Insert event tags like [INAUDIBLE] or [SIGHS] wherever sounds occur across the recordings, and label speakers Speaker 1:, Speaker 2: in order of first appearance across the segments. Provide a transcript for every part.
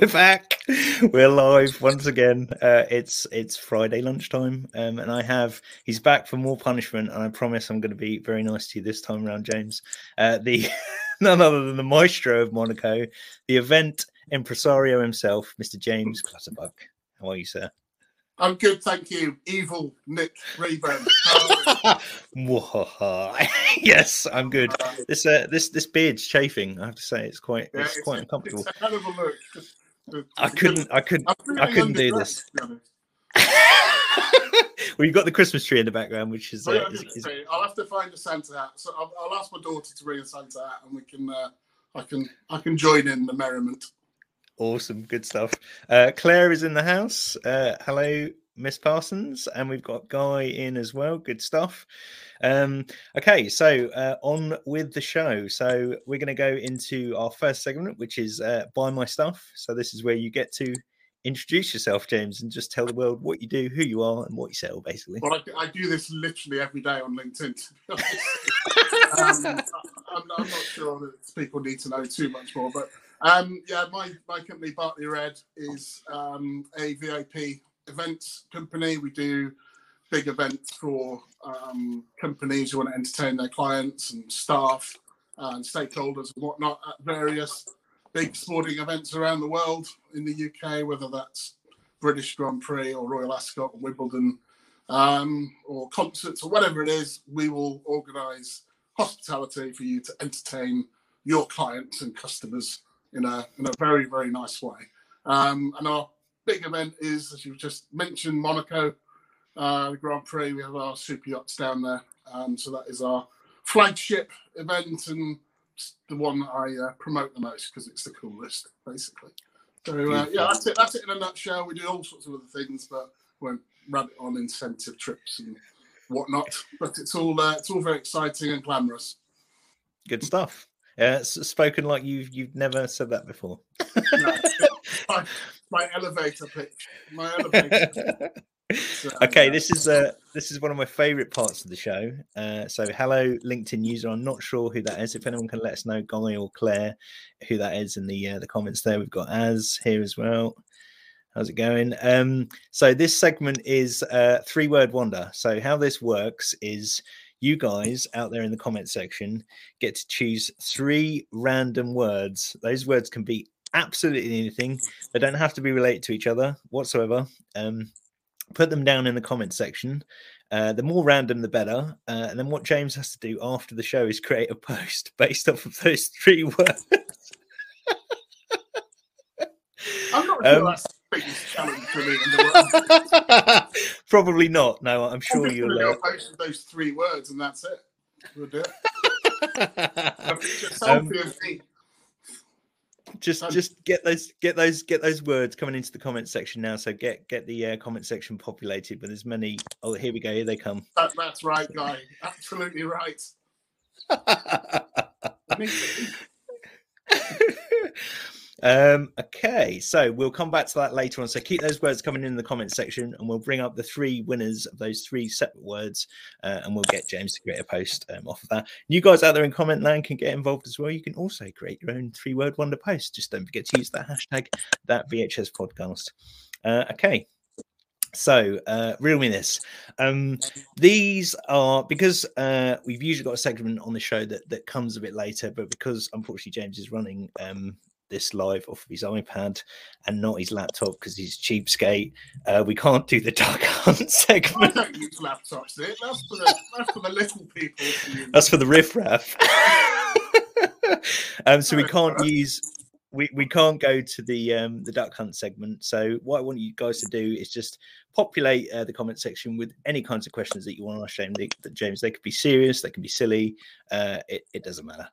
Speaker 1: We're back. We're live once again. Uh, it's it's Friday lunchtime, um, and I have he's back for more punishment. And I promise I'm going to be very nice to you this time around, James. Uh, the [LAUGHS] none other than the maestro of Monaco, the event impresario himself, Mr. James Clutterbuck. How are you, sir?
Speaker 2: I'm good, thank you. Evil Nick Rayburn. [LAUGHS] [LAUGHS]
Speaker 1: yes, I'm good. This uh, this this beard's chafing. I have to say, it's quite
Speaker 2: Yeah,
Speaker 1: it's, quite uncomfortable.
Speaker 2: It's a hell of a look. Just-
Speaker 1: I couldn't I couldn't I couldn't do this. [LAUGHS] well, you've got the Christmas tree in the background, which is, uh, is, is...
Speaker 2: I'll have to find a Santa hat. So I'll, I'll ask my daughter to bring a Santa hat, and we can. Uh, I can. I can join in the merriment.
Speaker 1: awesome. Good stuff. Uh, Claire is in the house. Uh, hello, Miss Parsons, and we've got Guy in as well. Good stuff. Um, okay, so uh, on with the show. So we're going to go into our first segment, which is uh, buy my stuff. So this is where you get to introduce yourself, James, and just tell the world what you do, who you are, and what you sell, basically.
Speaker 2: But I, I do this literally every day on LinkedIn. To be honest. [LAUGHS] um, I, I'm, I'm not sure that people need to know too much more, but um, yeah, my, my company Bartley Red is um, a VIP events company. We do big events for um, companies who want to entertain their clients and staff and stakeholders and whatnot at various big sporting events around the world in the UK, whether that's British Grand Prix or Royal Ascot or Wimbledon um, or concerts or whatever it is, we will organise hospitality for you to entertain your clients and customers in a in a very very nice way. Um, and our big event is, as you've just mentioned, Monaco uh, the Grand Prix. We have our super yachts down there, um, so that is our flagship event and the one that I uh, promote the most because it's the coolest, basically. So uh, yeah, that's it. That's it in a nutshell. We do all sorts of other things, but won't rabbit on incentive trips and whatnot. But it's all uh, it's all very exciting and glamorous.
Speaker 1: Good stuff. Uh, spoken like you've you've never said that before. [LAUGHS]
Speaker 2: No, my, [LAUGHS] my elevator pitch. My elevator. [LAUGHS] So,
Speaker 1: okay,
Speaker 2: uh,
Speaker 1: this is uh this is one of my favorite parts of the show. Uh, so hello, LinkedIn user. I'm not sure who that is. If anyone can let us know, Guy or Claire, who that is in the uh, the comments there. We've got As here as well. How's it going? Um, so this segment is uh, three word wonder. So how this works is you guys out there in the comment section get to choose three random words. Those words can be absolutely anything. They don't have to be related to each other whatsoever. Um, put them down in the comment section. Uh, the more random, the better. Uh, and then what James has to do after the show is [LAUGHS] create a post based off of those three words.
Speaker 2: I'm not sure
Speaker 1: Um,
Speaker 2: that's the biggest challenge for me in the world. [LAUGHS]
Speaker 1: Probably not. No, I'm
Speaker 2: I'm
Speaker 1: sure you'll. Uh,
Speaker 2: post those three words and that's it. We'll do it. [LAUGHS]
Speaker 1: Um,
Speaker 2: selfie of me.
Speaker 1: Just
Speaker 2: Um,
Speaker 1: just get those get those get those words coming into the comment section now so get get the uh, comment section populated with as many oh here we go here they come
Speaker 2: That, that's right, guy. Absolutely right. [LAUGHS] [LAUGHS]
Speaker 1: Um okay so we'll come back to that later on. So keep those words coming in the comment section and we'll bring up the three winners of those three separate words uh, and we'll get james to create a post um, off of that. You guys out there in comment land can get involved as well. You can also create your own three word wonder post. Just don't forget to use that hashtag that vhs podcast. Uh, okay. So uh reel me this um these are because uh we've usually got a segment on the show that that comes a bit later but because unfortunately james is running um this live off of his ipad and not his laptop because he's cheapskate. Uh we can't do the duck hunt [LAUGHS]
Speaker 2: I
Speaker 1: segment
Speaker 2: don't use laptops. That's for the that's for the little people.
Speaker 1: that's for the riffraff [LAUGHS] um so we can't use we, we can't go to the um the duck hunt segment. So what i want you guys to do is just populate uh, the comment section with any kinds of questions that you want to ask james they, james they could be serious they can be silly uh it, it doesn't matter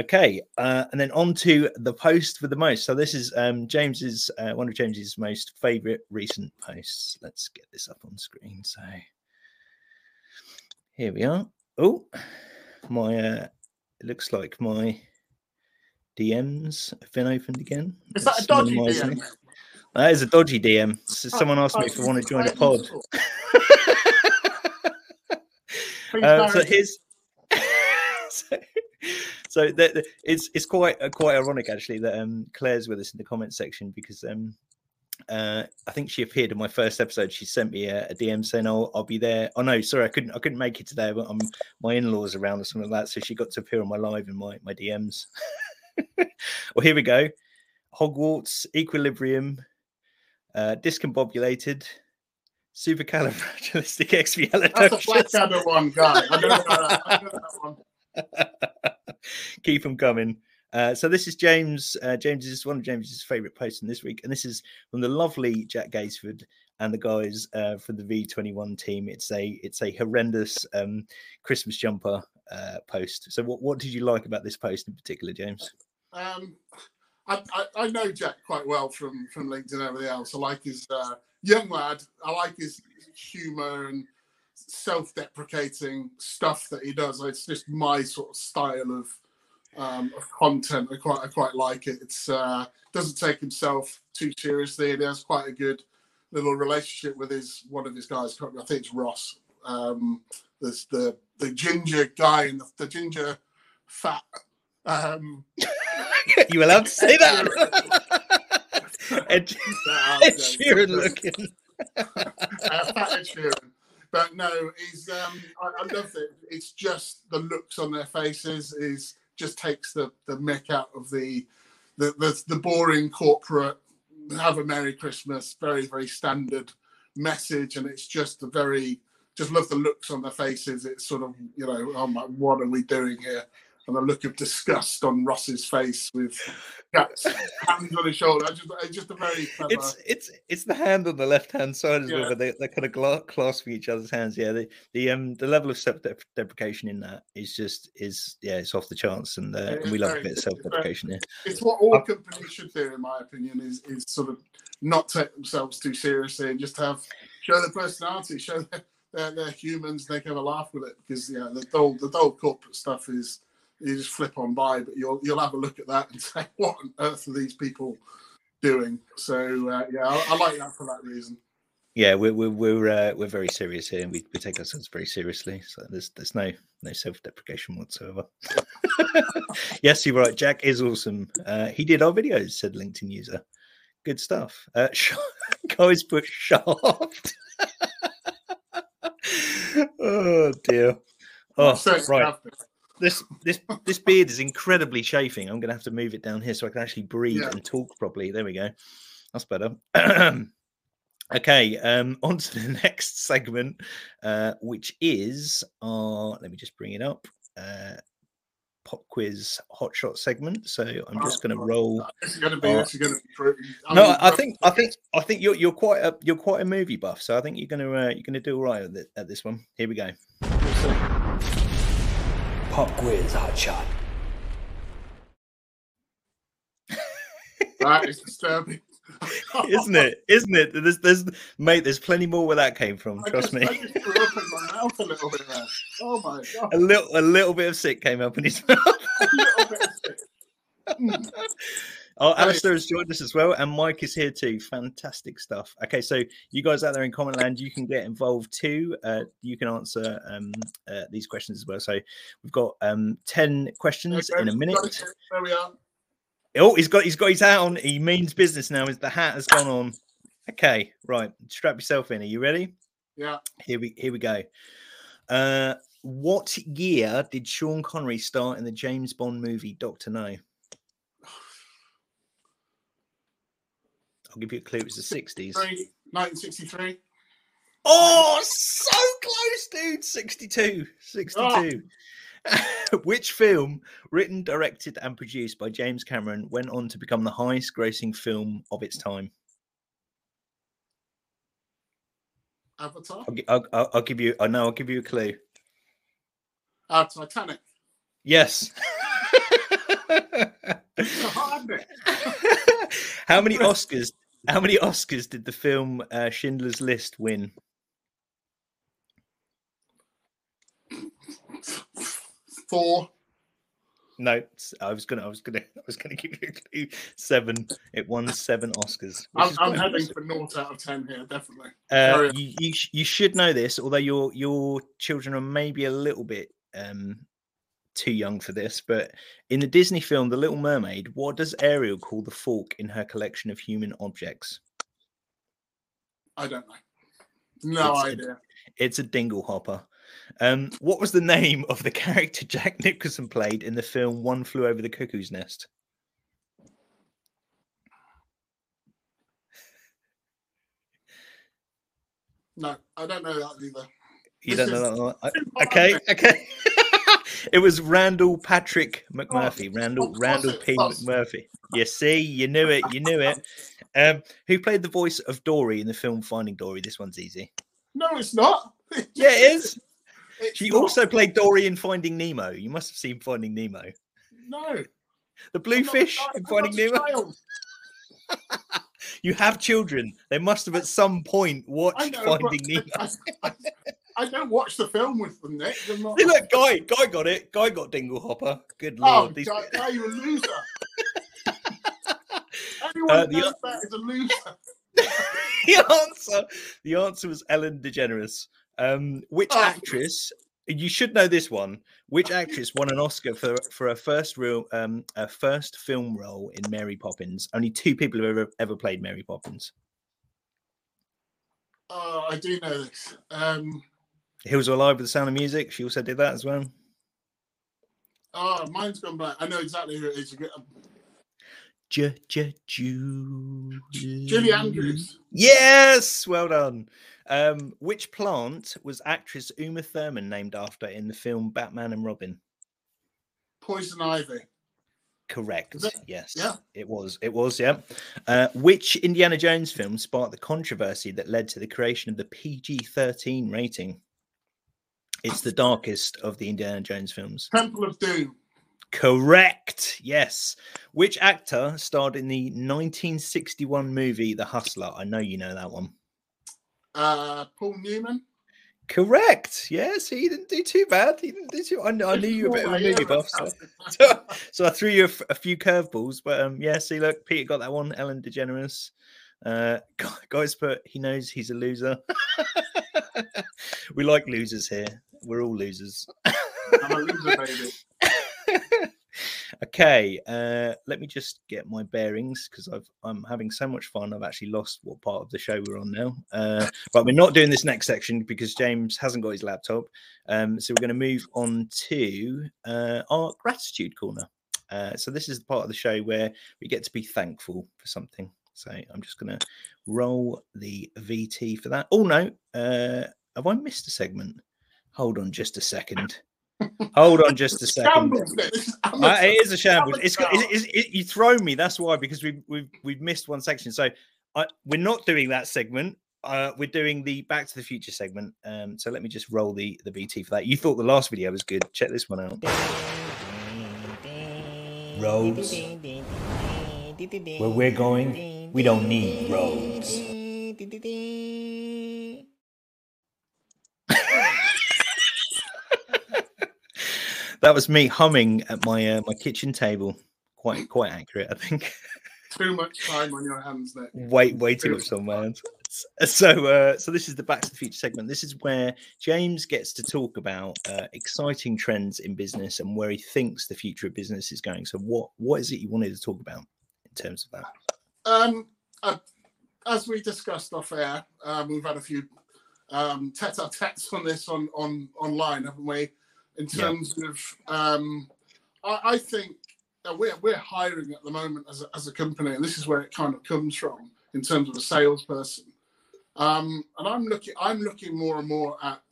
Speaker 1: okay uh and then on to the post for the most so this is um james's uh, one of james's most favorite recent posts let's get this up on screen so here we are oh my uh it looks like my DMs have been opened again.
Speaker 2: Is that a dodgy DM?
Speaker 1: That is a dodgy DM. So
Speaker 2: Oh,
Speaker 1: someone asked me
Speaker 2: oh,
Speaker 1: if I want to join a pod. [LAUGHS] Uh, so here's so, [LAUGHS] so that that- it's it's quite uh, quite ironic actually that um Claire's with us in the comment section because um uh I think she appeared in my first episode. She sent me a, a DM saying, "Oh, I'll be there." Oh no, sorry, I couldn't I couldn't make it today, but I'm my in-laws around or something like that. So she got to appear on my live in my my DMs. [LAUGHS] well, here we go. Hogwarts, Equilibrium, uh, discombobulated, supercalifragilistic
Speaker 2: That's a
Speaker 1: expialidocious.
Speaker 2: Blackadder one guy. I know that, I know that one. [LAUGHS] [LAUGHS]
Speaker 1: Keep them coming. Uh, so this is James. Uh, James is one of James's favourite posts in this week, and this is from the lovely Jack Gaisford and the guys uh, from the V21 team. It's a it's a horrendous um, Christmas jumper uh, post. So what what did you like about this post in particular, James?
Speaker 2: Um, I, I, I know Jack quite well from from LinkedIn and everything else. I like his uh, young lad. I like his humour and self-deprecating stuff that he does. It's just my sort of style of um, of content. I quite I quite like it. It's uh, doesn't take himself too seriously. And he has quite a good little relationship with his one of his guys. I think it's Ross. Um, there's the the ginger guy and the, the ginger fat. Um, [LAUGHS]
Speaker 1: you allowed to say that? [LAUGHS] Ed, Ed Sheeran looking. [LAUGHS]
Speaker 2: uh, Fat Ed Sheeran. But no, he's um, I, I love it. It's just the looks on their faces is just takes the the mech out of the the the, the boring corporate have a merry Christmas, very very standard message, and it's just a very just love the looks on their faces. It's sort of you know, oh my, what are we doing here? And the look of disgust on Ross's face with [LAUGHS] hands on his shoulder. I just, it's just a very clever.
Speaker 1: It's it's it's the hand on the left hand side as well,
Speaker 2: Yeah.
Speaker 1: but they they're kind of gla- clasping each other's hands. Yeah, the the um the level of self deprecation in that is just is yeah, it's off the charts, and, uh, and we love a bit of self
Speaker 2: It's
Speaker 1: deprecation here.
Speaker 2: it's what all companies should do, in my opinion, is is sort of not take themselves too seriously and just have show their personality, show their, they're, they're humans, they can have a laugh with it because yeah, the dull the dull corporate stuff is you just flip on by, but you'll you'll have a look at that and [LAUGHS] say, what on earth are these people doing? So uh, yeah, I, I like that for that reason.
Speaker 1: Yeah, we're we're we're, uh, we're very serious here, and we, we take ourselves very seriously. So there's there's no no self deprecation whatsoever. [LAUGHS] yes, you're right. Jack is awesome. Uh, he did our videos, said LinkedIn user. Good stuff. Uh, [LAUGHS] Sh- guys, put shaft. oh dear. Oh,
Speaker 2: So
Speaker 1: right. This this this beard is incredibly chafing. I'm going to have to move it down here so I can actually breathe
Speaker 2: Yeah.
Speaker 1: and talk properly. There we go. That's better. [CLEARS THROAT] okay, um, [LAUGHS] on to the next segment, uh, which is our. Let me just bring it up. Uh, pop quiz hotshot segment. So I'm just going to
Speaker 2: Oh,
Speaker 1: roll.
Speaker 2: Going to be. Is going to be. True.
Speaker 1: No, I think I think I think you're you're quite a you're quite a movie buff. So I think you're going to uh, you're going to do all right at, at this one. Here we go.
Speaker 3: Pop quiz hot shot.
Speaker 2: that is disturbing. [LAUGHS]
Speaker 1: Isn't it? Isn't it? There's there's mate. There's plenty more where that came from.
Speaker 2: I
Speaker 1: Trust
Speaker 2: just,
Speaker 1: me.
Speaker 2: I just threw up in my mouth a little bit there. Oh my god.
Speaker 1: a little a little bit of sick came up in his [LAUGHS] mouth.
Speaker 2: A little bit of sick.
Speaker 1: Oh. Alistair has joined us as well, and Mike is here too. Fantastic stuff. Okay, so you guys out there in comment land, you can get involved too. Uh, you can answer um, uh, these questions as well. So we've got um, ten questions
Speaker 2: Okay,
Speaker 1: in a minute.
Speaker 2: There we are.
Speaker 1: Oh, he's got he's got his hat on. He means business now. Is the hat has gone on? Okay, right. Strap yourself in. Are you ready?
Speaker 2: Yeah.
Speaker 1: Here we here we go. Uh, what year did Sean Connery start in the James Bond movie Doctor No? I'll give you a clue. It was the sixties.
Speaker 2: 1963.
Speaker 1: Oh, so close, dude. 62. 62. [LAUGHS] Which film, written, directed, and produced by James Cameron, went on to become the highest grossing film of its time?
Speaker 2: Avatar.
Speaker 1: I'll, I'll, I'll, give you. I know. I'll give you a clue.
Speaker 2: Uh, Titanic.
Speaker 1: Yes. [LAUGHS]
Speaker 2: It's [LAUGHS]
Speaker 1: how many Oscars? How many Oscars did the film uh, Schindler's List win?
Speaker 2: Four.
Speaker 1: No, I was gonna. I was gonna. [LAUGHS] I was gonna give you a clue. Seven. It won seven Oscars.
Speaker 2: I'm, I'm heading
Speaker 1: impressive.
Speaker 2: for naught out of ten here, definitely.
Speaker 1: Uh, you, you, you should know this, although your your children are maybe a little bit um, too young for this, but in the Disney film The Little Mermaid, what does Ariel call the fork in her collection of human objects?
Speaker 2: I don't know. No
Speaker 1: It's a-
Speaker 2: idea.
Speaker 1: It's a dingle hopper. Um, what was the name of the character [LAUGHS] Jack Nicholson played in the film One Flew Over the Cuckoo's Nest?
Speaker 2: No, I don't know that either.
Speaker 1: You
Speaker 2: This
Speaker 1: don't know that Okay, okay. [LAUGHS] it was Randall Patrick McMurphy. Randall Randall P. McMurphy. You see, you knew it, you knew it. Um, who played the voice of Dory in the film Finding Dory? This one's easy.
Speaker 2: No, it's not.
Speaker 1: Yeah, it is. [LAUGHS]
Speaker 2: It's
Speaker 1: She
Speaker 2: not.
Speaker 1: also played Dory in Finding Nemo. You must have seen Finding Nemo.
Speaker 2: no.
Speaker 1: The blue
Speaker 2: I'm not a
Speaker 1: fish in Finding Nemo. [LAUGHS] You have children. They must have at some point watched
Speaker 2: know, but
Speaker 1: Finding Nemo. [LAUGHS]
Speaker 2: I, I, I don't watch the film with them, Nick. Not.
Speaker 1: Hey, [LAUGHS] look, Guy, Guy got it. Guy got Dingle Hopper. Good
Speaker 2: Oh,
Speaker 1: lord. these-
Speaker 2: God, now [LAUGHS] you're a loser. Anyone
Speaker 1: Uh, the-
Speaker 2: knows that is a loser. [LAUGHS]
Speaker 1: the answer the answer was Ellen DeGeneres. Um, which
Speaker 2: Oh.
Speaker 1: actress? You should know this one. Which actress won an Oscar for for her first real um a first film role in Mary Poppins? Only two people have ever ever played Mary Poppins.
Speaker 2: Oh, I do know this. Um,
Speaker 1: Hills Are Alive with the Sound of Music. She also did that as well.
Speaker 2: oh, mine's gone back. I know exactly who it is. You get-
Speaker 1: J- J- Julie
Speaker 2: Julie Andrews.
Speaker 1: Yes, well done. Um, which plant was actress Uma Thurman named after in the film Batman and Robin?
Speaker 2: Poison Ivy.
Speaker 1: Correct. Yes.
Speaker 2: Yeah.
Speaker 1: It was. It was. Yeah. Uh, which Indiana Jones film sparked the controversy that led to the creation of the PG 13 rating? It's the darkest of the Indiana Jones films.
Speaker 2: Temple of Doom.
Speaker 1: Correct. Yes. Which actor starred in the 1961 movie The Hustler? I know you know that one.
Speaker 2: Uh, Paul Newman.
Speaker 1: Correct. Yes, he didn't do too bad. He didn't do too. I, I knew you were a bit of a movie buff, so, so, [LAUGHS] so I threw you a, f- a few curveballs. But um, yeah, see, look, Peter got that one. Ellen DeGeneres. Uh, [LAUGHS] guys, put he knows he's a loser. [LAUGHS] we like losers here. We're all losers.
Speaker 2: I'm a loser, baby. [LAUGHS]
Speaker 1: okay, uh, let me just get my bearings because I've I'm having so much fun. I've actually lost what part of the show we're on now. Uh, but we're not doing this next section because James hasn't got his laptop. Um, so we're going to move on to uh, our gratitude corner. Uh, so this is the part of the show where we get to be thankful for something. So I'm just going to roll the VT for that. Oh no, uh, have I missed a segment? Hold on just a second. [LAUGHS] Hold on just a second.
Speaker 2: Shambles, Nick. This is
Speaker 1: Uh, it is a shambles. It's got, it's, it's, it, you throw me. That's why because we've we've we've missed one section. So I, we're not doing that segment. Uh, we're doing the Back to the Future segment. Um, so let me just roll the the VT for that. You thought the last video was good. Check this one out.
Speaker 3: Roads. Where we're going, we don't need roads.
Speaker 1: That was me humming at my uh, my kitchen table. Quite quite accurate, I think.
Speaker 2: Too much time on your hands, Nick.
Speaker 1: way way too much on my hands. So uh, so this is the Back to the Future segment. This is where James gets to talk about uh, exciting trends in business and where he thinks the future of business is going. So what what is it you wanted to talk about in terms of that?
Speaker 2: Um, uh, as we discussed off air, um, we've had a few um, tete-a-tetes on this on, on online, haven't we? In
Speaker 1: Yeah.
Speaker 2: terms of, um, I, I think we're we're hiring at the moment as a, as a company, and this is where it kind of comes from in terms of a salesperson. Um, and I'm looking I'm looking more and more at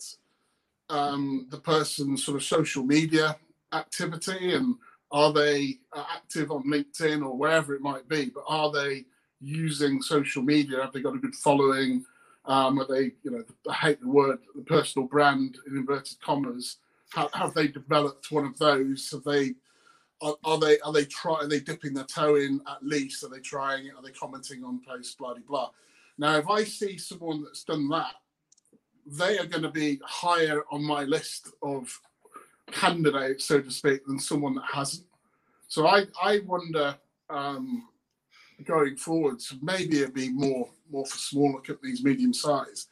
Speaker 2: um, the person's sort of social media activity and are they uh, active on LinkedIn or wherever it might be, but are they using social media? Have they got a good following? Um, are they, you know, I hate the word, the personal brand in inverted commas. Have they developed one of those? Have they, are, are they, are they trying, are they dipping their toe in at least? Are they trying it? Are they commenting on posts, blah, blah, blah? Now, if I see someone that's done that, they are going to be higher on my list of candidates, so to speak, than someone that hasn't. So I, I wonder um, going forwards, maybe it'd be more more for smaller companies, medium size,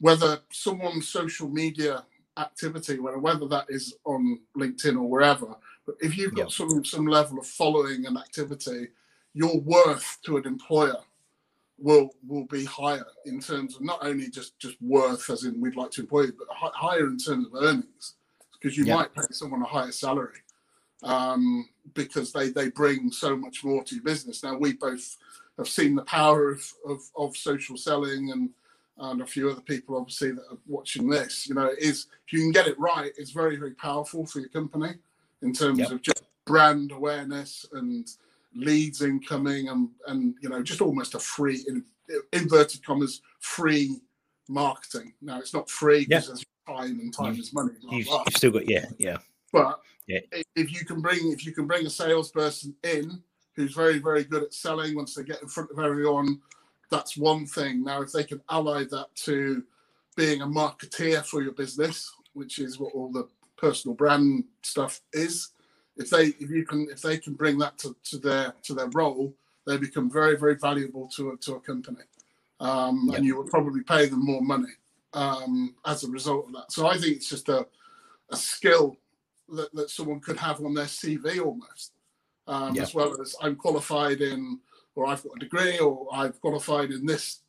Speaker 2: whether someone's social media activity, whether that is on LinkedIn or wherever. But if you've got some some level of following and activity, your worth to an employer will will be higher in terms of not only just just worth as in we'd like to employ you, but higher in terms of earnings because you might pay someone a higher salary um, because they they bring so much more to your business. Now we both have seen the power of of, of social selling and and a few other people obviously that are watching this. You know, is if you can get it right, it's very very powerful for your company in terms yep. of just brand awareness and leads incoming and and you know just almost a free in inverted commas free marketing. Now it's not free because yeah. there's time and time you, is money.
Speaker 1: Blah, you've, blah. you've, still got yeah yeah.
Speaker 2: But yeah. if you can bring if you can bring a salesperson in who's very very good at selling once they get in front of everyone, that's one thing. Now if they can ally that to being a marketeer for your business, which is what all the personal brand stuff is, if they if you can if they can bring that to, to their to their role, they become very very valuable to a, to a company, um, and you will probably pay them more money um, as a result of that. So I think it's just a a skill that, that someone could have on their CV almost, um, as well as I'm qualified in, or I've got a degree, or I've qualified in this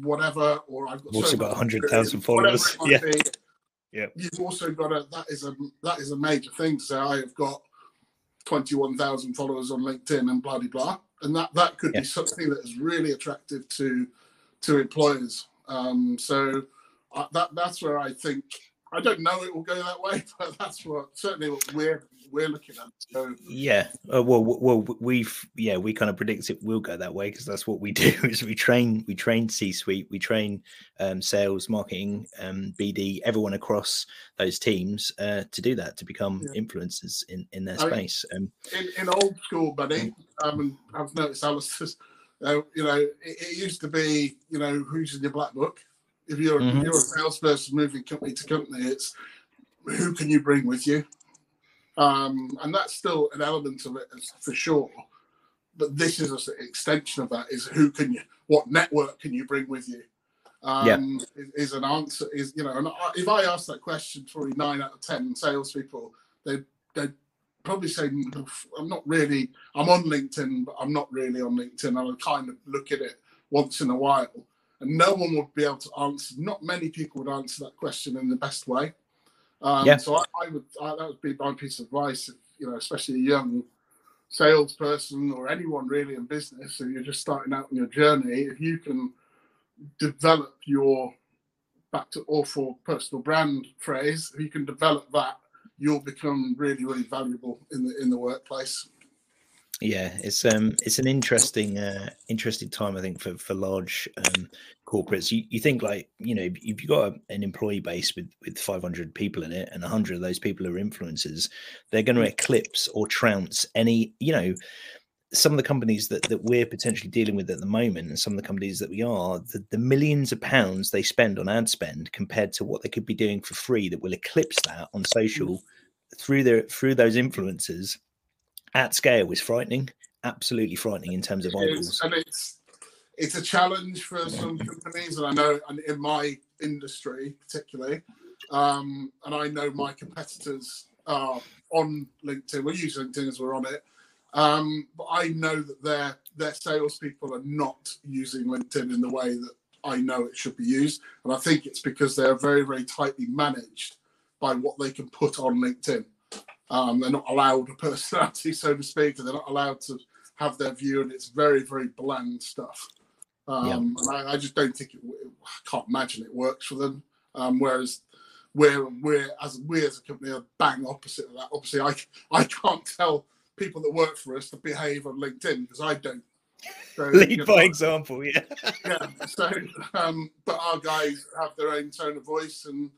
Speaker 2: whatever, or I've got
Speaker 1: also so got hundred thousand followers. Yeah.
Speaker 2: Yeah. You've also got a that is a that is a major thing to say I have got 21,000 followers on LinkedIn and blah, blah, blah. And that, that could yeah. be something that is really attractive to, to employers. Um, so uh, that, that's where I think, I don't know it will go that way, [LAUGHS] but that's what certainly what we're we're looking at. So
Speaker 1: yeah, uh, well, well, we've yeah, we kind of predict it will go that way because that's what we [LAUGHS] do. Is we train we train C suite, we train um, sales, marketing, um, BD, everyone across those teams uh, to do that to become yeah. influencers in in their I space.
Speaker 2: Mean, um, in, in old school, buddy, um, I've noticed Alistair's. Uh, you know, it, it, used to be, you know, who's in your black book. If you're, mm-hmm. if you're a salesperson moving company to company, it's who can you bring with you? Um, and that's still an element of it for sure. But this is an extension of that: is who can you, what network can you bring with you? Um, yeah. is, an answer. Is you know, and if I ask that question, probably nine out of ten salespeople, they they probably say, "I'm not really. I'm on LinkedIn, but I'm not really on LinkedIn. I'll kind of look at it once in a while." And no one would be able to answer. Not many people would answer that question in the best way. Um, yeah. So I, I would I, that would be my piece of advice. If, you know, especially a young salesperson or anyone really in business, and you're just starting out on your journey, if you can develop your back to awful personal brand phrase, if you can develop that, you'll become really, really valuable in the in the workplace.
Speaker 1: Yeah, it's um it's an interesting uh interesting time I think for for large um corporates. You you think like you know if you've got a, an employee base with with 500 people in it and 100 of those people are influencers, they're going to mm. eclipse or trounce any you know some of the companies that, that we're potentially dealing with at the moment and some of the companies that we are the, the millions of pounds they spend on ad spend compared to what they could be doing for free that will eclipse that on social mm. through their through those influencers at scale is frightening, absolutely frightening in terms of eyeballs.
Speaker 2: And it's it's a challenge for some companies, and I know, and in my industry particularly, um, and I know my competitors are on LinkedIn. We use LinkedIn as we're on it, um, but I know that their their salespeople are not using LinkedIn in the way that I know it should be used, and I think it's because they're very very tightly managed by what they can put on LinkedIn. Um, they're not allowed a personality, so to speak, and they're not allowed to have their view, and it's very, very bland stuff. Um. I, I, just don't think it, I can't imagine it works for them. Um, whereas we're we're as we as a company are bang opposite of that. Obviously, I I can't tell people that work for us to behave on LinkedIn because I don't.
Speaker 1: So, Lead you know, by example, yeah.
Speaker 2: yeah. So, um, but our guys have their own tone of voice, and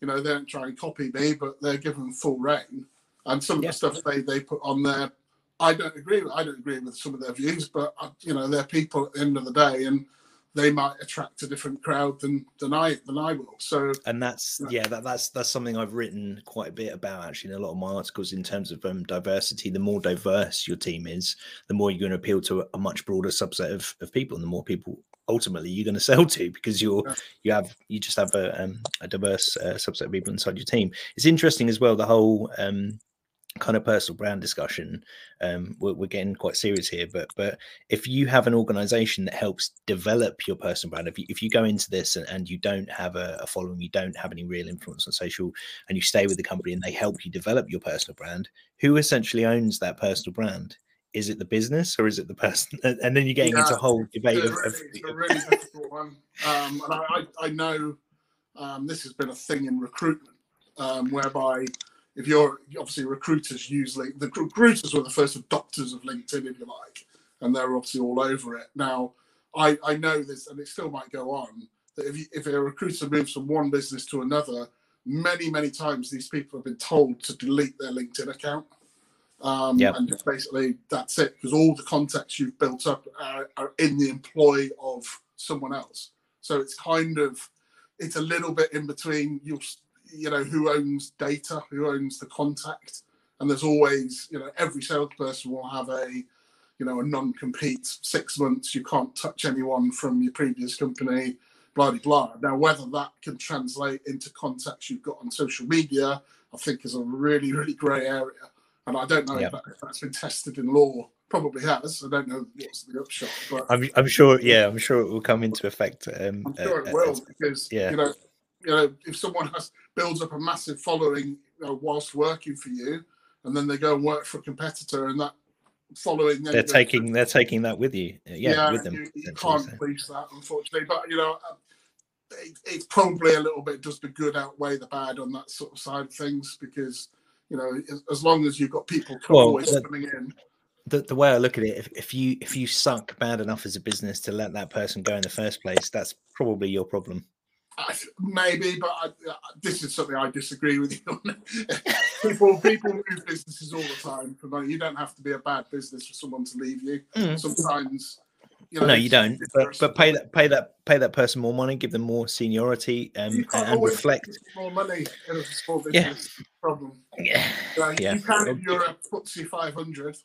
Speaker 2: you know they don't try and copy me, but they're given full reign and some yeah. of the stuff they, they put on there, I don't agree with. I don't agree with some of their views, but uh, you know they're people at the end of the day, and they might attract a different crowd than than I than I will. So
Speaker 1: and that's yeah, that, that's that's something I've written quite a bit about actually in a lot of my articles in terms of um, diversity. The more diverse your team is, the more you're going to appeal to a, a much broader subset of, of people, and the more people ultimately you're going [LAUGHS] to sell to because you're
Speaker 2: Yeah.
Speaker 1: you have you just have a um, a diverse uh, subset of people inside your team. It's interesting as well the whole um, kind of personal brand discussion. Um, we're, we're getting quite serious here, but but if you have an organization that helps develop your personal brand, if you, if you go into this and, and you don't have a, a following, you don't have any real influence on social, and you stay with the company and they help you develop your personal brand, who essentially owns that personal brand? Is it the business or is it the person? [LAUGHS] And then you're getting into a whole debate
Speaker 2: It's
Speaker 1: of,
Speaker 2: a
Speaker 1: of
Speaker 2: really, it's a really difficult one. Um, and I, I, I know um, this has been a thing in recruitment, um, whereby if you're obviously recruiters use usually the recruiters were the first adopters of LinkedIn, if you like, and they're obviously all over it. Now, I, I know this, and it still might go on, that if, you, if a recruiter moves from one business to another, many, many times these people have been told to delete their LinkedIn account. Um,
Speaker 1: Yep.
Speaker 2: And basically, that's it, because all the contacts you've built up are, are in the employ of someone else. So it's kind of, it's a little bit in between, you you know, who owns data, who owns the contact. And there's always, you know, every salesperson will have a, you know, a non-compete, six months, you can't touch anyone from your previous company, blah, blah, blah. Now, whether that can translate into contacts you've got on social media, I think is a really, really grey area. And I don't know
Speaker 1: Yeah.
Speaker 2: if, that, if that's been tested in law. Probably has. I don't know what's the upshot, but
Speaker 1: I'm, I'm sure, yeah, I'm sure it will come into effect. Um,
Speaker 2: I'm sure
Speaker 1: uh,
Speaker 2: it
Speaker 1: uh,
Speaker 2: will because
Speaker 1: yeah.
Speaker 2: you know, you know, if someone has builds up a massive following you know, whilst working for you, and then they go and work for a competitor, and that following
Speaker 1: they're
Speaker 2: goes-
Speaker 1: taking they're taking that with you, uh, yeah, with them.
Speaker 2: you, you can't
Speaker 1: so.
Speaker 2: police that, unfortunately. But you know, uh, it, it's probably a little bit does the good outweigh the bad on that sort of side of things because you know, as, as long as you've got people
Speaker 1: Well,
Speaker 2: always
Speaker 1: that-
Speaker 2: coming in,
Speaker 1: the, the way I look at it, if, if you if you suck bad enough as a business to let that person go in the first place, that's probably your problem. [LAUGHS]
Speaker 2: Maybe, but I, uh, this is something I disagree with you on. [LAUGHS] people people move businesses all the time for money. You don't have to be a bad business for someone to leave you.
Speaker 1: Mm.
Speaker 2: Sometimes, you know,
Speaker 1: no, you don't. But but pay that pay that pay that person more money, give them more seniority, um, and reflect.
Speaker 2: more money in a small
Speaker 1: Yeah.
Speaker 2: business. Problem.
Speaker 1: Yeah,
Speaker 2: So
Speaker 1: Yeah.
Speaker 2: You can if you're a FTSE 500,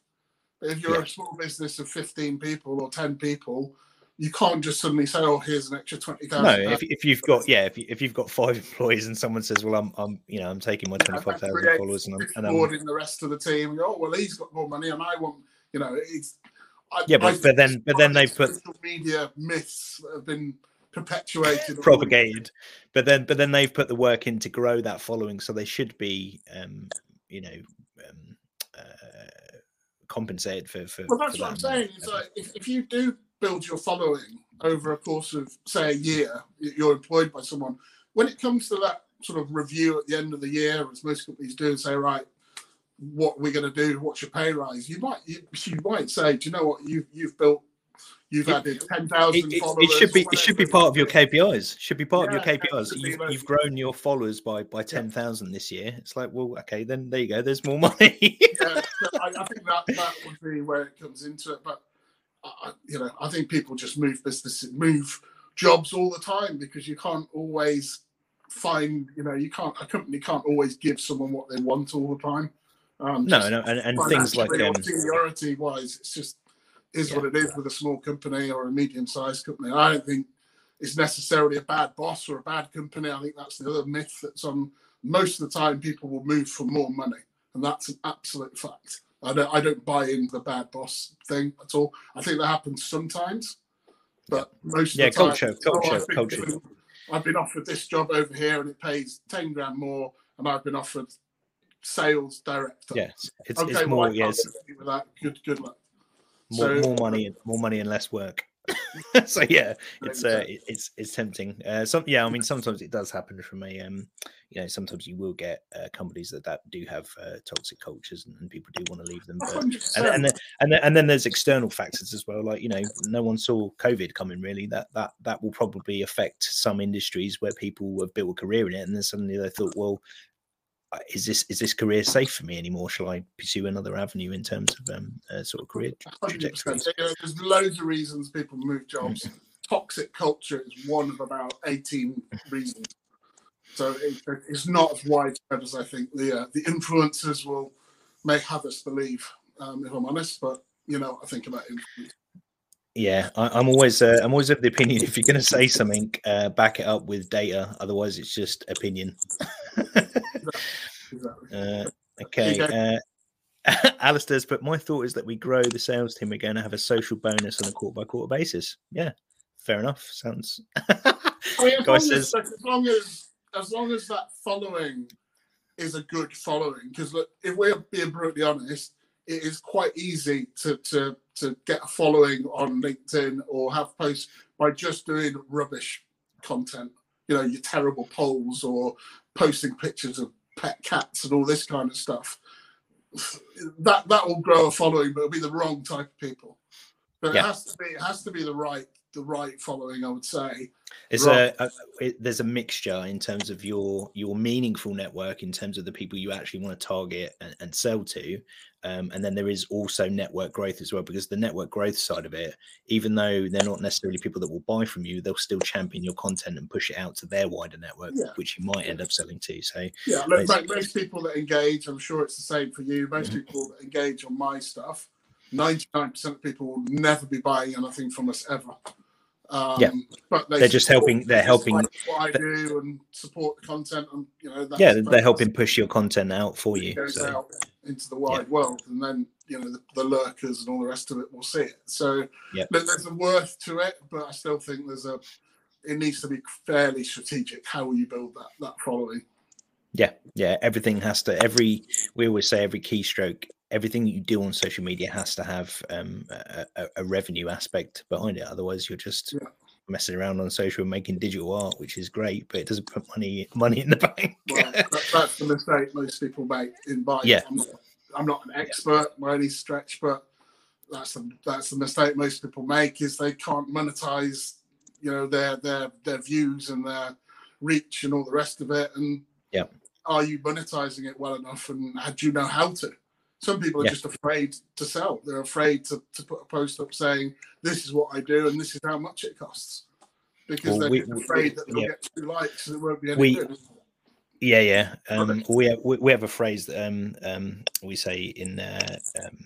Speaker 2: but if you're
Speaker 1: Yeah.
Speaker 2: a small business of 15 people or 10 people, you can't just suddenly say, "Oh, here's an extra 20,000."
Speaker 1: no. If, if you've got yeah, if, you, if you've got five employees and someone says, "Well, I'm I'm you know I'm taking my twenty five thousand followers and I'm, and I'm
Speaker 2: rewarding the rest of the team. and go, Oh, well, he's got more money, and I want, you know, it's. I,
Speaker 1: Yeah, but- but then- but then they put-
Speaker 2: social media myths that have been perpetuated,
Speaker 1: propagated but then but then they've put the work in to grow that following so they should be um you know um uh, compensated for for
Speaker 2: Well, that's
Speaker 1: for
Speaker 2: what I'm saying. Is like if, if you do build your following over a course of say a year, you're employed by someone. When it comes to that sort of review at the end of the year, as most companies do, and say, right, what we're going to do? What's your pay rise? You might you, you might say, do you know what you've you've built? You've
Speaker 1: It-
Speaker 2: added ten
Speaker 1: it,
Speaker 2: thousand
Speaker 1: it,
Speaker 2: followers.
Speaker 1: it should be it should be part of your. KPIs should be part
Speaker 2: Yeah,
Speaker 1: of your KPIs you've, you've grown your followers by by 10,000 this year it's like well okay then there you go there's more money
Speaker 2: yeah, I, I think that that would be where it comes into it. But I, you know, I think people just move businesses, move jobs all the time because you can't always find. You know, you can't a company can't always give someone what they want all the time. Um,
Speaker 1: no no and, and things like um
Speaker 2: seniority wise, it's just is
Speaker 1: Yeah.
Speaker 2: what it is with a small company or a medium sized company. I don't think it's necessarily a bad boss or a bad company. I think that's the other myth that's on. Most of the time, people will move for more money, and that's an absolute fact. I don't, I don't buy into the bad boss thing at all. I think that happens sometimes, but most of
Speaker 1: Yeah,
Speaker 2: the time,
Speaker 1: culture,
Speaker 2: "Oh,
Speaker 1: culture,
Speaker 2: I've been
Speaker 1: culture.
Speaker 2: I've been offered this job over here, and it pays ten grand more, and I've been offered sales director.
Speaker 1: yes it's,
Speaker 2: okay,
Speaker 1: it's
Speaker 2: well,
Speaker 1: more yes
Speaker 2: with that. Good, good luck.
Speaker 1: more,
Speaker 2: So-
Speaker 1: more uh, money more money and less work [LAUGHS] so yeah it's uh it's it's tempting. Uh some yeah i mean sometimes it does happen from a um you know sometimes you will get uh, companies that that do have uh, toxic cultures and, and people do want to leave them but and, and then and then, and then there's external factors as well like you know no one saw covid coming really. That that that will probably affect some industries where people have built a career in it and then suddenly they thought well is this is this career safe for me anymore shall i pursue another avenue in terms of um uh, sort of career tra-
Speaker 2: 100%.
Speaker 1: trajectories
Speaker 2: You know, there's loads of reasons people move jobs.
Speaker 1: Mm.
Speaker 2: Toxic culture is one of about 18 reasons. So it, it's not as widespread as I think the uh, the influencers will may have us believe, um, if I'm honest. But you know, I think about influence.
Speaker 1: Yeah, I, am always uh, I'm always of the opinion if you're going to say something, uh, back it up with data. Otherwise, it's just opinion. [LAUGHS] uh, okay. Uh, [LAUGHS] Alistair's, but my thought is that we grow the sales team. We're going to have a social bonus on a quarter by quarter basis. Yeah, fair enough. Sounds. [LAUGHS]
Speaker 2: I mean, as, long says... as, as long as as long as that following is a good following, because look, if we're being brutally honest, it is quite easy to to to get a following on LinkedIn or have posts by just doing rubbish content. You know, your terrible polls or posting pictures of pet cats and all this kind of stuff that that will grow a following, but it'll be the wrong type of people. But yeah. it has to be it has to be the right the right following, I would say.
Speaker 1: It's right. a, a it, there's a mixture in terms of your your meaningful network in terms of the people you actually want to target and, and sell to, um, and then there is also network growth as well, because the network growth side of it, even though they're not necessarily people that will buy from you, they'll still champion your content and push it out to their wider network, yeah. which you might end up selling to. So,
Speaker 2: yeah, look, most people that engage, I'm sure it's the same for you. Most mm-hmm. people that engage on my stuff, 99% of people will never be buying anything from us ever.
Speaker 1: Um, yeah, but they are just helping. They're helping
Speaker 2: what I do and support the content, and you know,
Speaker 1: yeah, they're helping push your content out for you.
Speaker 2: So. Out into the wide yeah. world, and then you know the, the, lurkers and all the rest of it will see it. So
Speaker 1: yeah.
Speaker 2: there's a worth to it, but I still think there's a it needs to be fairly strategic how will you build that that following.
Speaker 1: Yeah, yeah. Everything has to. Every we always say every keystroke, everything you do on social media has to have um, a, a, revenue aspect behind it. Otherwise, you're just yeah messing around on social and making digital art, which is great, but it doesn't put money money in the [LAUGHS] bank.
Speaker 2: well, that, that's the mistake most people make in buying.
Speaker 1: Yeah.
Speaker 2: I'm not, I'm not an expert by any stretch, but that's the that's the mistake most people make is they can't monetize, you know, their their their views and their reach and all the rest of it. And
Speaker 1: yeah,
Speaker 2: are you monetizing it well enough? And do you know how to? Some people are yeah. just afraid to sell. They're afraid to, to put a post up saying, this is what I do and this is how much it costs. Because well, they're we, afraid that they'll yeah. get two likes and it won't be any we, good.
Speaker 1: Yeah, yeah. Um, we have we, have a phrase that um, um, we say in uh, um,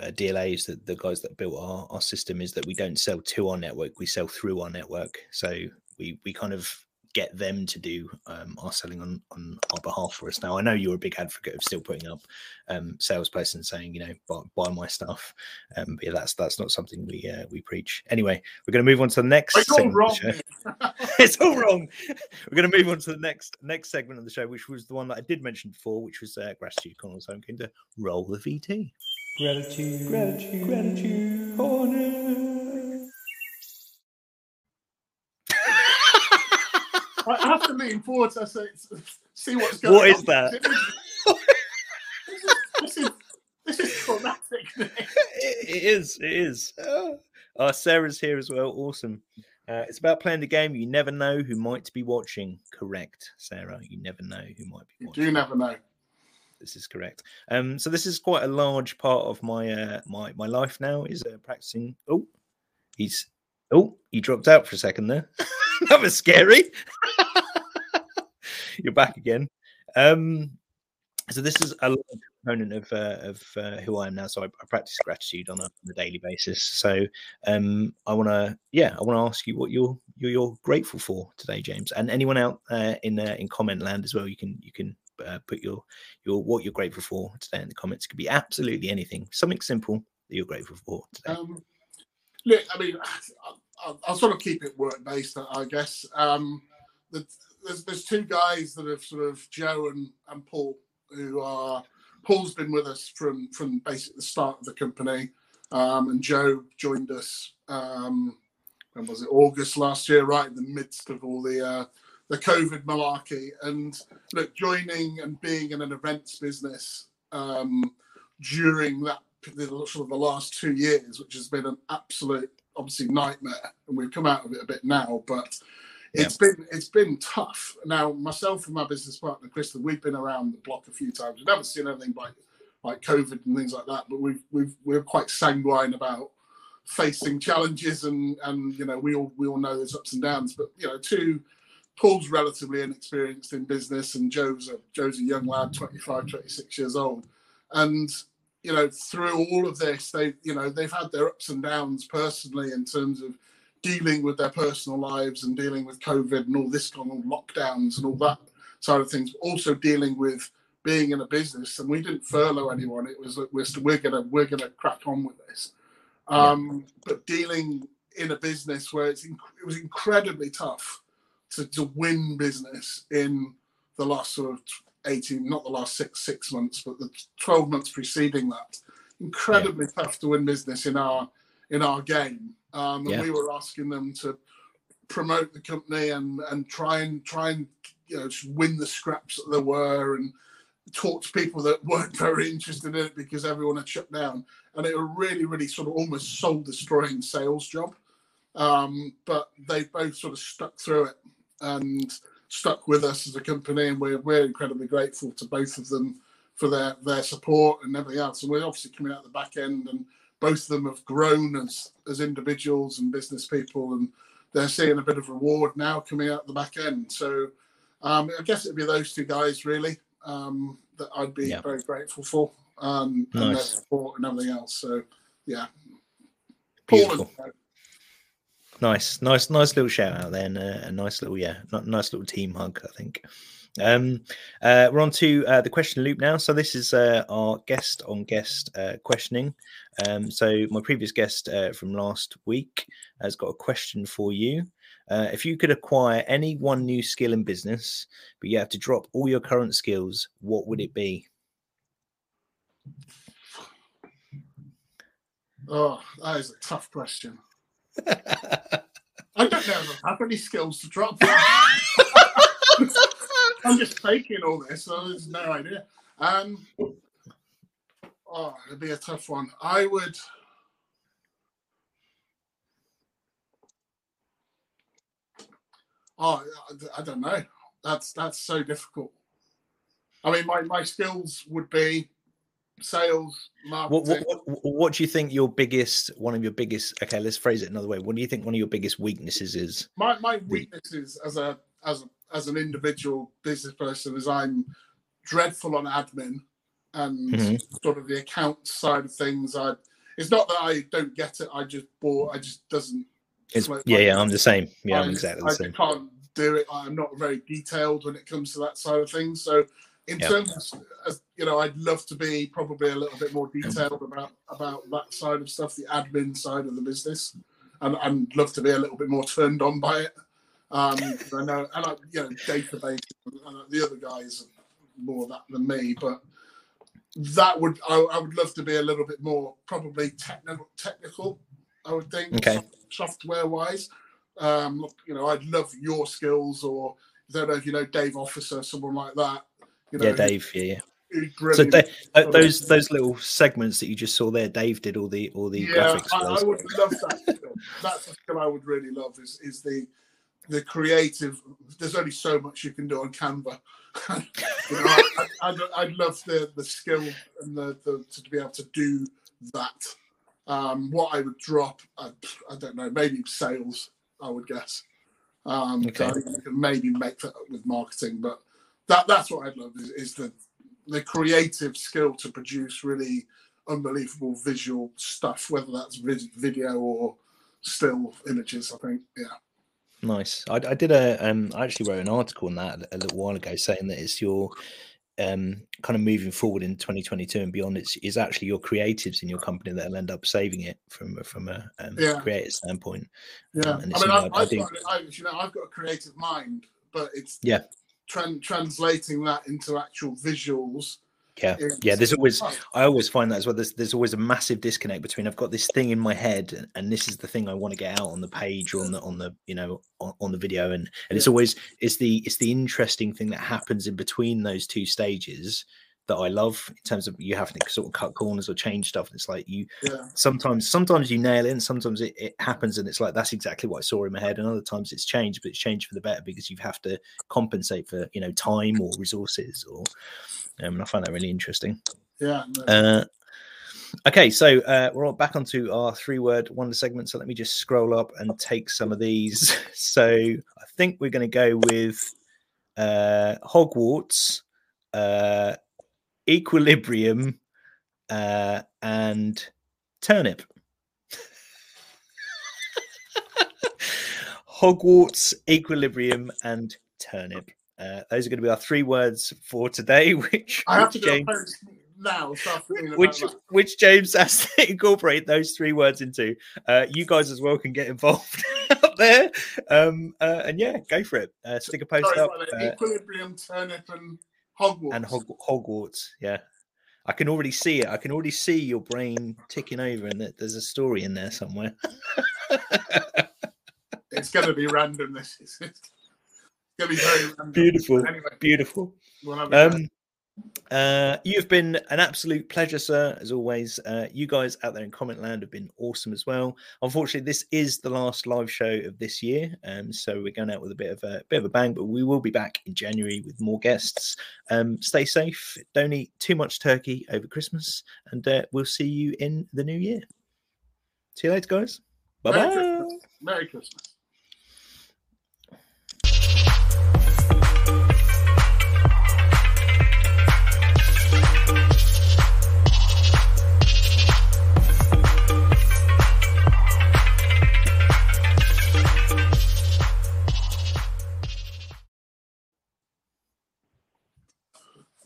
Speaker 1: uh, DLAs that the guys that built our, our system is that we don't sell to our network, we sell through our network. So we we kind of get them to do um, our selling on on our behalf for us. Now, I know you're a big advocate of still putting up um, salesperson saying, you know, buy, buy my stuff. Um, but yeah, that's that's not something we uh, we preach. Anyway, we're going to move on to the next.
Speaker 2: It's all wrong. [LAUGHS] [LAUGHS]
Speaker 1: it's all wrong. We're going to move on to the next next segment of the show, which was the one that I did mention before, which was uh, gratitude corner. So I'm going to roll the VT.
Speaker 3: Gratitude, gratitude, gratitude corner.
Speaker 2: I have to lean forward to say, see what's going
Speaker 1: what
Speaker 2: on.
Speaker 1: What is that?
Speaker 2: this, is, this, is, traumatic.
Speaker 1: it is. It is. Oh. Uh, Sarah's here as well. Awesome. Uh, it's about playing the game. You never know who might be watching. Correct, Sarah. You never know who might be watching.
Speaker 2: You do never know.
Speaker 1: This is correct. Um, so this is quite a large part of my uh, my my life now. Is uh, practicing. Oh, he's. Oh, he dropped out for a second there. [LAUGHS] [LAUGHS] that was scary. [LAUGHS] You're back again. Um, so this is a component of uh, of uh, who I am now. So I, I practice gratitude on a, on a, daily basis. So um, I want to, yeah, I want to ask you what you're, you're, you're grateful for today, James, and anyone out uh, in in comment land as well. You can you can uh, put your your what you're grateful for today in the comments. It could be absolutely anything, something simple that you're grateful for today. Um,
Speaker 2: look, I mean, [SIGHS] I'll, I'll, sort of keep it work based, I guess. Um, the, there's there's two guys that have sort of Joe and, and Paul who are Paul's been with us from from basically the start of the company, um, and Joe joined us. Um, when was it? August last year, right in the midst of all the uh, the COVID malarkey. And look, joining and being in an events business um, during that sort of the last two years, which has been an absolute obviously nightmare, and we've come out of it a bit now, but it's yeah. been it's been tough. Now, myself and my business partner Kristen, we've been around the block a few times. We've never seen anything like like COVID and things like that, but we've we've we're quite sanguine about facing challenges and and you know we all we all know there's ups and downs. But you know, two Paul's relatively inexperienced in business, and Joe's a Joe's a young lad, 25, 26 years old, and you know, through all of this, they, you know, they've had their ups and downs personally in terms of dealing with their personal lives and dealing with COVID and all this kind of lockdowns and all that side of things. Also dealing with being in a business, and we didn't furlough anyone. It was we're we're gonna we're gonna crack on with this. Um, But dealing in a business where it's inc- it was incredibly tough to, to win business in the last sort of 18 not the last six six months but the 12 months preceding that incredibly tough to win business in our in our game. Um, and
Speaker 1: Yeah.
Speaker 2: we were asking them to promote the company and and try and try and you know just win the scraps that there were and talk to people that weren't [LAUGHS] very interested in it because everyone had shut down. And it was really really sort of almost soul destroying sales job. Um, but they both sort of stuck through it. And stuck with us as a company and we're, we're incredibly grateful to both of them for their their support and everything else. And we're obviously coming out the back end and both of them have grown as as individuals and business people and they're seeing a bit of reward now coming out the back end. So um, i guess it'd be those two guys really um, that i'd be very grateful for um, and their support and everything else. So yeah.
Speaker 1: Beautiful.
Speaker 2: and-
Speaker 1: Nice, nice, nice little shout out there, and uh, a nice little, yeah, nice little team hug. I think. Um, uh, we're on to uh, the question loop now. So this is uh, our guest on guest uh, questioning. Um, so my previous guest uh, from last week has got a question for you. Uh, if you could acquire any one new skill in business, but you have to drop all your current skills, what would it be?
Speaker 2: Oh, that is a tough question. I don't know if I have any skills to drop. [LAUGHS] I'm just taking all this, so there's no idea. Um, oh, it'd be a tough one. I would. Oh, I- I don't know. That's that's so difficult. I mean, my, my skills would be sales, marketing.
Speaker 1: What, what, what, what do you think your biggest, one of your biggest? Okay, let's phrase it another way. What do you think one of your biggest weaknesses is?
Speaker 2: my my weaknesses as a as a, as an individual business person is I'm dreadful on admin and
Speaker 1: Mhm.
Speaker 2: sort of the account side of things. I it's not that I don't get it. I just bore. I just doesn't.
Speaker 1: It's,
Speaker 2: float
Speaker 1: yeah, yeah. I'm the same. Yeah, I'm
Speaker 2: I-
Speaker 1: exactly
Speaker 2: I
Speaker 1: the same.
Speaker 2: can't do it. I'm not very detailed when it comes to that side of things. So, in
Speaker 1: Yeah.
Speaker 2: terms, of, as, you know, I'd love to be probably a little bit more detailed about about that side of stuff, the admin side of the business, and I'd love to be a little bit more turned on by it. Um, I know, and I, you know, database, and the other guys are more of that than me, but that would I, I would love to be a little bit more probably technical technical i would think
Speaker 1: Okay.
Speaker 2: software wise um you know i'd love your skills or i don't know if you know dave officer someone like that you know
Speaker 1: Yeah, Dave. Yeah, yeah. So those those little segments that you just saw there, Dave did all the all the
Speaker 2: yeah
Speaker 1: graphics.
Speaker 2: I, I would love that [LAUGHS] that's a skill i would really love is is the the creative there's only so much you can do on canva [LAUGHS] you know, I, I, I'd, love the the skill and the, the to be able to do that um what i would drop I, I don't know maybe sales i would guess um
Speaker 1: Okay.
Speaker 2: I think you can maybe make that up with marketing but that that's what i'd love is, is the the creative skill to produce really unbelievable visual stuff whether that's video or still images i think yeah
Speaker 1: Nice. I, I did a um I actually wrote an article on that a, little while ago saying that it's your um kind of moving forward in 2022 and beyond it's is actually your creatives in your company that'll end up saving it from from a um,
Speaker 2: Yeah.
Speaker 1: creative standpoint.
Speaker 2: Yeah,
Speaker 1: Um,
Speaker 2: I mean,
Speaker 1: I- I do-
Speaker 2: got, I, you know, I've got a creative mind, but it's
Speaker 1: Yeah.
Speaker 2: Tran- translating that into actual visuals.
Speaker 1: Yeah, yeah. There's always. I always find that as well. There's there's always a massive disconnect between I've got this thing in my head and, and this is the thing I want to get out on the page or on the on the you know on, on the video and and it's always it's the it's the interesting thing that happens in between those two stages that I love in terms of you having to sort of cut corners or change stuff. And it's like you
Speaker 2: Yeah,
Speaker 1: sometimes sometimes you nail it and sometimes it, it happens and it's like that's exactly what I saw in my head and other times it's changed but it's changed for the better because you have to compensate for you know time or resources or um, and I find that really interesting.
Speaker 2: yeah. no.
Speaker 1: Uh, okay, so uh, we're all back onto our three-word wonder segment. So let me just scroll up and take some of these. [LAUGHS] So I think we're going to go with uh, Hogwarts, uh, Equilibrium, uh, and turnip. [LAUGHS] Hogwarts, equilibrium, and turnip. Uh, those are going to be our three words for today, [LAUGHS] which,
Speaker 2: I have to
Speaker 1: James,
Speaker 2: post now. Start thinking about
Speaker 1: which, which James has to [LAUGHS] incorporate those three words into. Uh, you guys as well can get involved out there. Um, uh, and yeah, go for it. Uh, stick a post
Speaker 2: Sorry,
Speaker 1: up. uh.
Speaker 2: Equilibrium, turnip, and Hogwarts.
Speaker 1: and Hog- Hogwarts. Yeah, I can already see it. I can already see your brain ticking over, and that there's a story in there somewhere. [LAUGHS]
Speaker 2: It's going to be random. This is it's going to be very random.
Speaker 1: Beautiful,
Speaker 2: Anyway,
Speaker 1: beautiful.
Speaker 2: we'll
Speaker 1: Um, uh, you've been an absolute pleasure, sir, as always. Uh, you guys out there in comment land have been awesome as well. Unfortunately, this is the last live show of this year, um, so we're going out with a bit of a bit of a bang. But we will be back in January with more guests. Um, stay safe. Don't eat too much turkey over Christmas, and uh, we'll see you in the new year. See you later, guys. Bye
Speaker 2: Merry
Speaker 1: bye.
Speaker 2: Christmas. Merry Christmas.